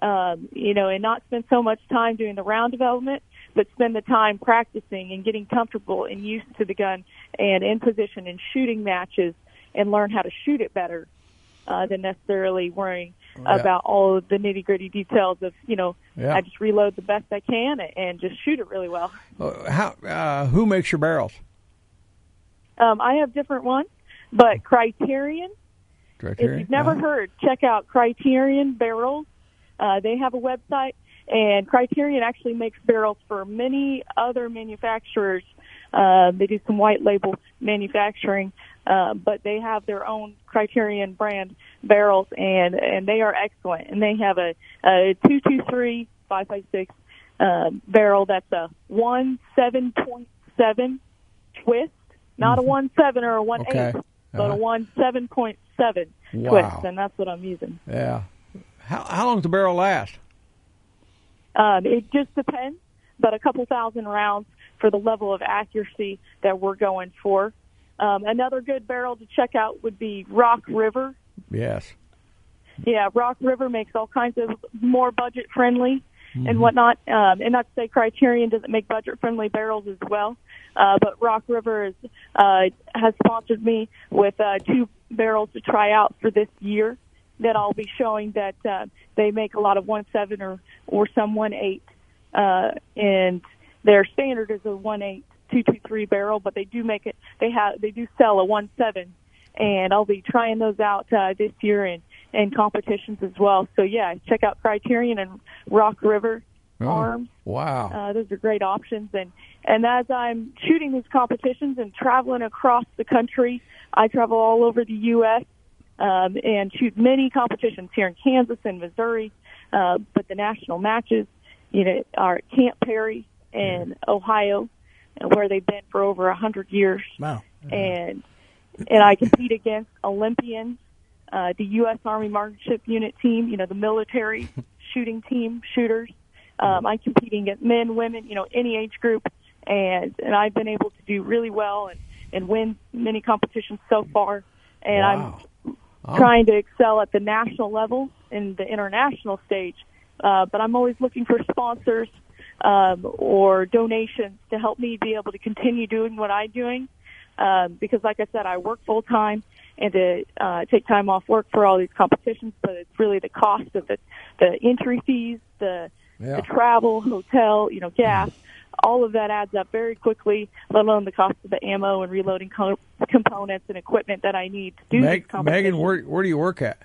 um, you know and not spend so much time doing the round development but spend the time practicing and getting comfortable and used to the gun and in position and shooting matches and learn how to shoot it better uh, than necessarily worrying Yeah. about all of the nitty gritty details of you know Yeah. I just reload the best I can and just shoot it really well. Uh, how? Uh, who makes your barrels? Um, I have different ones, but Criterion. If you've never Uh-huh. heard, check out Criterion Barrels. Uh, they have a website, and Criterion actually makes barrels for many other manufacturers. Uh, they do some white label manufacturing, uh, but they have their own Criterion brand barrels, and and they are excellent. And they have a, a two two three five five six um, barrel that's a one seven point seven twist, not a one seven or a one Mm-hmm. Okay. eight, but Uh-huh. a one seven point seven Wow. twist, and that's what I'm using. Yeah. How how long does the barrel last? Um, it just depends, but a couple thousand rounds for the level of accuracy that we're going for. Um, another good barrel to check out would be Rock River. Yes. Yeah, Rock River makes all kinds of more budget friendly and whatnot. Um, and not to say Criterion doesn't make budget friendly barrels as well, uh, but Rock River is, uh, has sponsored me with uh, two barrels to try out for this year. That I'll be showing that uh, they make a lot of one seven or or some one eight, uh, and their standard is a one eight two two three barrel, but they do make it. They have they do sell a one seven, and I'll be trying those out uh, this year in in competitions as well. So yeah, check out Criterion and Rock River Oh, Arms. Wow. Uh, those are great options. And and as I'm shooting these competitions and traveling across the country, I travel all over the U.S. Um, and shoot many competitions here in Kansas and Missouri. Uh, but the national matches, you know, are at Camp Perry in Ohio, uh, where they've been for over a hundred years Wow. and and I compete against Olympians, uh, the U.S. Army Marksmanship Unit team, you know, the military shooting team shooters. Um, I'm competing against men, women, you know, any age group, and and I've been able to do really well and and win many competitions so far. And Wow. I'm trying to excel at the national level and the international stage. Uh, but I'm always looking for sponsors um, or donations to help me be able to continue doing what I'm doing. Um, because, like I said, I work full time and to uh, take time off work for all these competitions. But it's really the cost of the the entry fees, the Yeah. the travel, hotel, you know, gas. All of that adds up very quickly. Let alone the cost of the ammo and reloading co- components and equipment that I need to do Meg. Megan, where where do you work at?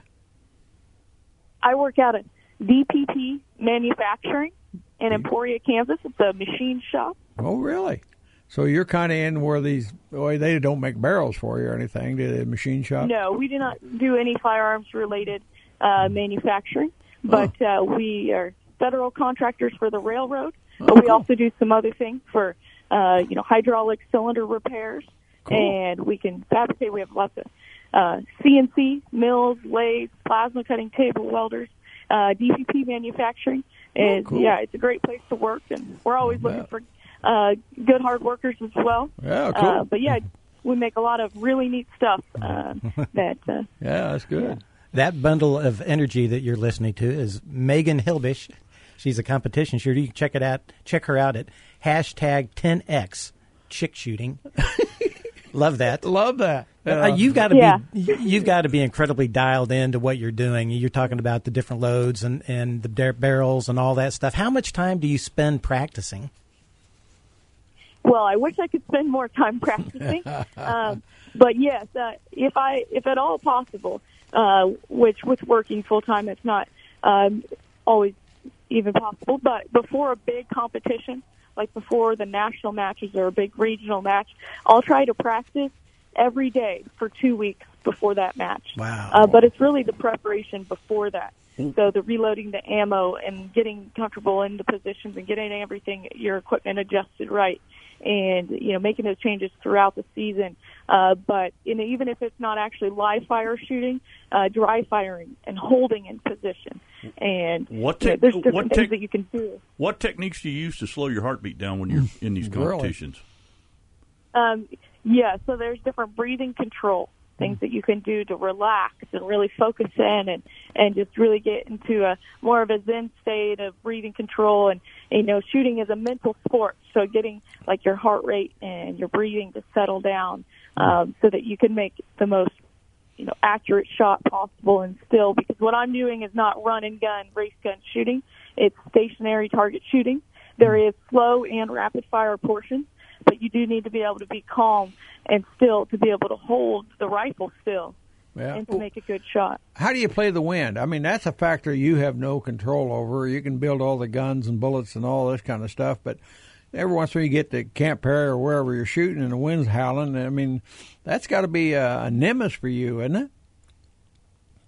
I work out at DPP Manufacturing in Emporia, Kansas. It's a machine shop. Oh, really? So you're kind of in where these well, they don't make barrels for you or anything, do they? Machine shop? No, we do not do any firearms related uh, manufacturing, but uh, we are federal contractors for the railroad. But we also do some other things for, uh, you know, hydraulic cylinder repairs, and we can fabricate. We have lots of uh, CNC mills, lathes, plasma cutting table welders, uh, DPP manufacturing. Is cool. yeah, it's a great place to work, and we're always looking for uh, good hard workers as well. Yeah, cool. Uh, but yeah, we make a lot of really neat stuff uh, that uh, Yeah, that's good. That bundle of energy that you're listening to is Megan Hilbish. She's a competition shooter. You can check it out. Check her out at hashtag 10x chick shooting. Love that. Love that. Uh, you've got to Yeah. be you've got to be incredibly dialed into what you're doing. You're talking about the different loads and and the bar- barrels and all that stuff. How much time do you spend practicing? Well, I wish I could spend more time practicing, um, but yes, uh, if I, if at all possible, uh, which with working full time, it's not um, always even possible. But before a big competition, like before the national matches or a big regional match, I'll try to practice every day for two weeks before that match. Wow. Uh, but it's really the preparation before that. So the reloading the ammo and getting comfortable in the positions and getting everything, your equipment adjusted right, and you know making those changes throughout the season. Uh, but in, even if it's not actually live fire shooting, uh, dry firing and holding in position, and What you know, there's different what things that you can do. What techniques do you use to slow your heartbeat down when you're in these competitions? Um, yeah, so there's different breathing control things that you can do to relax and really focus in and and just really get into a more of a zen state of breathing control and you know shooting is a mental sport so getting like your heart rate and your breathing to settle down um, so that you can make the most you know accurate shot possible and still because what I'm doing is not run and gun race gun shooting it's stationary target shooting there is slow and rapid fire portions but you do need to be able to be calm and still to be able to hold the rifle still Yeah. and to make a good shot. How do you play the wind? I mean, that's a factor you have no control over. You can build all the guns and bullets and all this kind of stuff, but every once in a while you get to Camp Perry or wherever you're shooting and the wind's howling. I mean, that's got to be a, a nemesis for you, isn't it?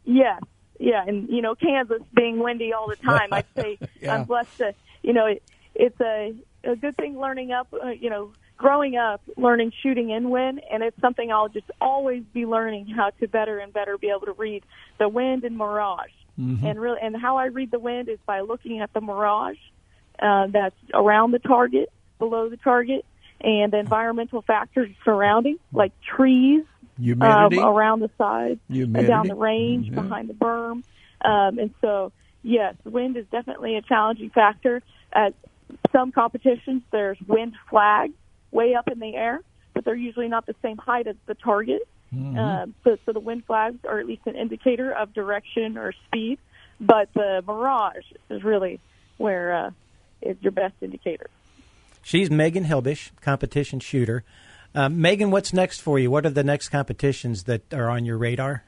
Yes, yeah, and you know Kansas being windy all the time, I'd say Yeah. I'm blessed to. You know, it, it's a a good thing learning up. Uh, you know, growing up, learning shooting in wind, and it's something I'll just always be learning how to better and better be able to read the wind and mirage. And really, and how I read the wind is by looking at the mirage uh, that's around the target, below the target, and the environmental factors surrounding, like trees, um, Humidity. around the sides, uh, Humidity. down the range, Mhm, yeah. behind the berm. Um, and so, yes, wind is definitely a challenging factor. At some competitions, there's wind flags way up in the air, but they're usually not the same height as the target. Mm-hmm. Um, so, so the wind flags are at least an indicator of direction or speed, but the mirage is really where uh, is your best indicator. She's Megan Hilbish, competition shooter. Um, Megan, what's next for you? What are the next competitions that are on your radar?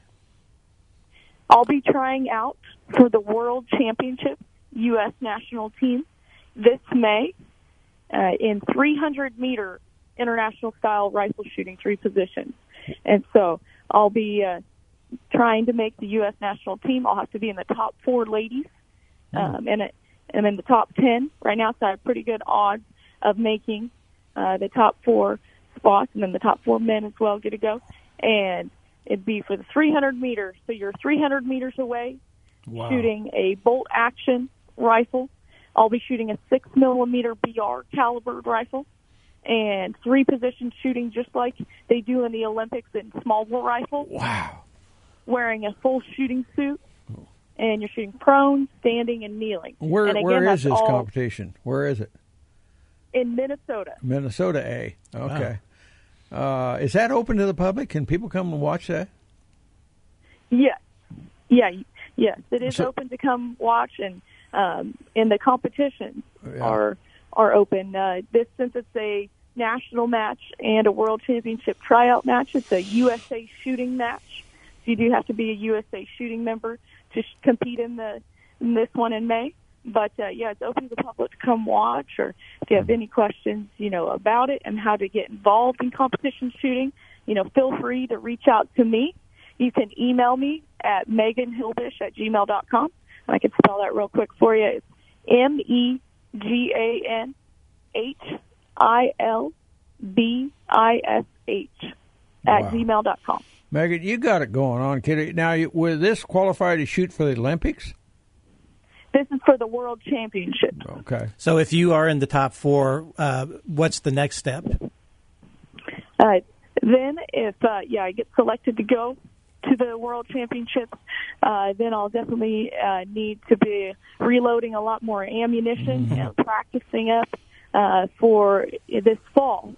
I'll be trying out for the World Championship U.S. national team this May uh, in 300 meter international style rifle shooting, three positions. And so I'll be uh, trying to make the U.S. national team. I'll have to be in the top four ladies, um, and it, I'm in the top 10 right now, so I have pretty good odds of making uh, the top four spots, and then the top four men as well get to go. And it'd be for the 300 meters. So you're 300 meters away, shooting a bolt action rifle. I'll be shooting a six millimeter BR calibered rifle, and three position shooting just like they do in the Olympics in small bore rifle. Wow. Wearing a full shooting suit, and you're shooting prone, standing, and kneeling. Where and again, where that's is this all competition? Where is it? in Minnesota? Minnesota A. Okay. Uh, is that open to the public? Can people come and watch that? Yes, yeah, yes, it is So- open to come watch, and um, and the competitions Yeah. are are open. Uh, this since it's a national match and a world championship tryout match, it's a USA shooting match. So you do have to be a USA shooting member to sh- compete in the in this one in May. But uh, yeah, it's open to the public to come watch, or if you have any questions, you know, about it and how to get involved in competition shooting, you know, feel free to reach out to me. You can email me at meganhilbish at gmail dot com. I can spell that real quick for you. It's M E G A N H I L B I S H at Wow. gmail.com. Megan, you got it going on, kid. Now, you, will this qualify to shoot for the Olympics? This is for the World Championship. Okay. So if you are in the top four, uh, what's the next step? Uh, then, if uh, yeah, I get selected to go to the World Championships, uh, then I'll definitely uh, need to be reloading a lot more ammunition and practicing up uh, for this fall.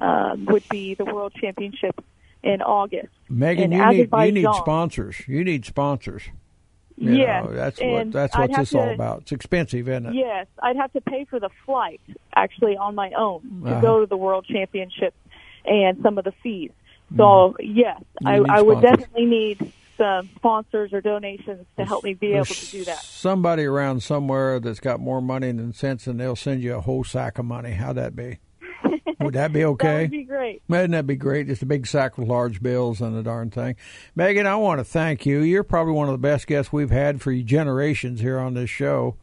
Um, would be the World Championships in August. Megan, you need you need sponsors. You need sponsors. You Yes, know, that's what that's what this all about. It's expensive, isn't it? Yes, I'd have to pay for the flight actually on my own to Uh-huh. go to the World Championship and some of the fees. So yes, You I, I would definitely need some sponsors or donations to help me be able to do that. Somebody around somewhere that's got more money than sense, and they'll send you a whole sack of money. How'd that be? Would that be That okay? would be great. Wouldn't that be great? Just a big sack with large bills and the darn thing. Megan, I want to thank you. You're probably one of the best guests we've had for generations here on this show.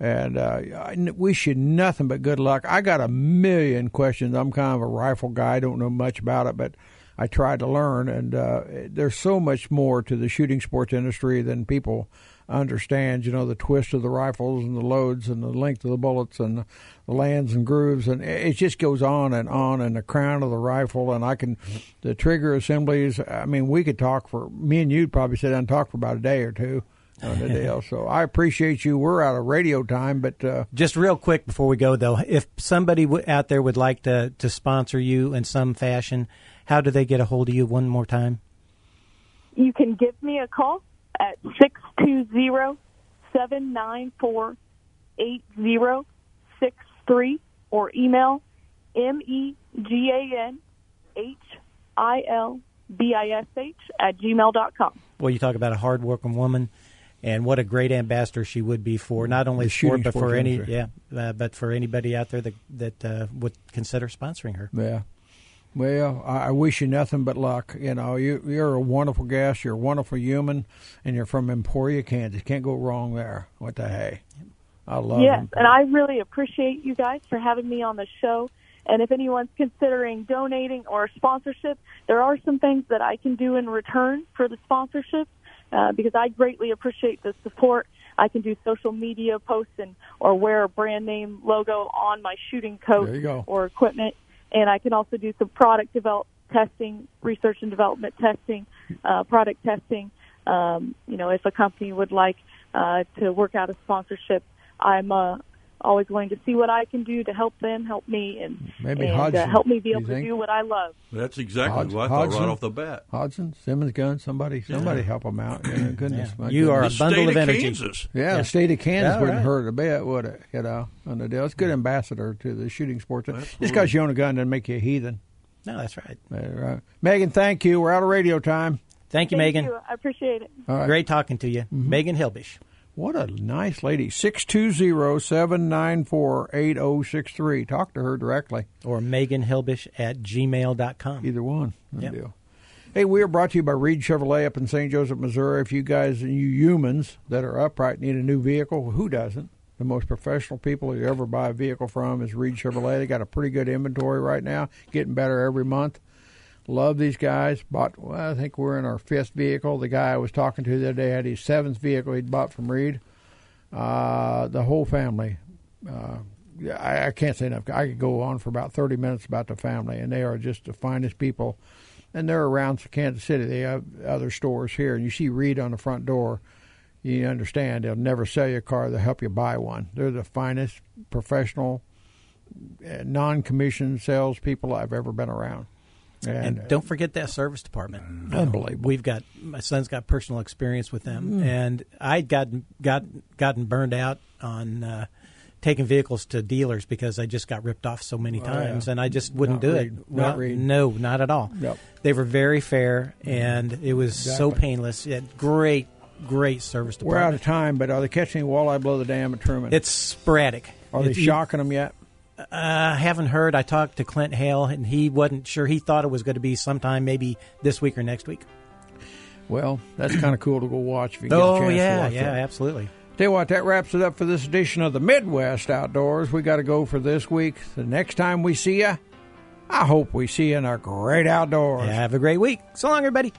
And uh, I wish you nothing but good luck. I got a million questions. I'm kind of a rifle guy. I don't know much about it, but I tried to learn. And uh, there's so much more to the shooting sports industry than people understand. You know, the twist of the rifles and the loads and the length of the bullets and the lands and grooves. And it just goes on and on. And the crown of the rifle. And I can, the trigger assemblies. I mean, we could talk for, me and you'd probably sit down and talk for about a day or two on the deal. So I appreciate you. We're out of radio time, but uh, Just real quick before we go, though, if somebody w- out there would like to, to sponsor you in some fashion, how do they get a hold of you one more time? You can give me a call at six two zero seven nine four eight zero six three or email M E G A N H I L B I S H at gmail dot com. Well, you talk about a hardworking woman, and what a great ambassador she would be for not only The sport but for any yeah, uh, but for anybody out there that that uh, would consider sponsoring her. Yeah. Well, I wish you nothing but luck. You know, you, you're a wonderful guest. You're a wonderful human, and you're from Emporia, Kansas. Can't go wrong there. What the hey? I love Yes, Emporia. and I really appreciate you guys for having me on the show. And if anyone's considering donating or sponsorship, there are some things that I can do in return for the sponsorship uh, because I greatly appreciate the support. I can do social media posts and or wear a brand name logo on my shooting coat There you go. or equipment, and I can also do some product develop testing, research and development testing, uh, product testing. Um, you know, if a company would like uh, to work out a sponsorship, I'm uh, always willing to see what I can do to help them, help me, and, Maybe and uh, help me be you able to do what I love. That's exactly Hodg- what I thought right off the bat. Hodgdon, Simmons Gun, somebody, somebody help them out. You know, goodness, Yeah. my You are goodness. a bundle State of energy. Kansas. Yeah, Yeah. the state of Kansas Yeah, wouldn't right. hurt a bit, would it? You know, on the deal. It's a good ambassador to the shooting sports. Just Absolutely. because you own a gun doesn't make you a heathen. No, that's right. Uh, right. Megan, thank you. We're out of radio time. Thank you, Thank Megan. you. I appreciate it. All right. Great talking to you, Megan Hilbish. What a nice lady. 620-794-8063. Talk to her directly. Or Megan Hilbish at gmail.com. Either one. No Yep. deal. Hey, we are brought to you by Reed Chevrolet up in St. Joseph, Missouri. If you guys, and you humans that are upright, need a new vehicle, who doesn't? The most professional people you ever buy a vehicle from is Reed Chevrolet. They got a pretty good inventory right now, getting better every month. Love these guys. Bought, well, I think we're in our fifth vehicle. The guy I was talking to the other day had his seventh vehicle he'd bought from Reed. Uh, the whole family. Uh, I, I can't say enough. I could go on for about 30 minutes about the family, and they are just the finest people. And they're around Kansas City. They have other stores here, and you see Reed on the front door. You understand they'll never sell you a car. They'll help you buy one. They're the finest professional, uh, non-commissioned salespeople I've ever been around. And, And, don't forget that service department. Mm. Unbelievable. We've got my son's got personal experience with them, Mm. and I'd gotten got gotten burned out on uh, taking vehicles to dealers because I just got ripped off so many times, Oh, yeah. and I just wouldn't Not do read- it. not Well, read. No, not at all. Yep. They were very fair, and it was so painless. It had great, great service department. We're out of time, but are they catching any walleye below the dam at Truman? It's sporadic. are they It's- shocking them yet? I haven't heard. I talked to Clint Hale, and he wasn't sure. He thought it was going to be sometime, maybe this week or next week. Well, that's kind of cool to go watch if you get a Oh chance to yeah, watch yeah, that. absolutely. Tell you what, that wraps it up for this edition of the Midwest Outdoors. We got to go for this week. The next time we see you, I hope we see you in our great outdoors. Have a great week. So long, everybody.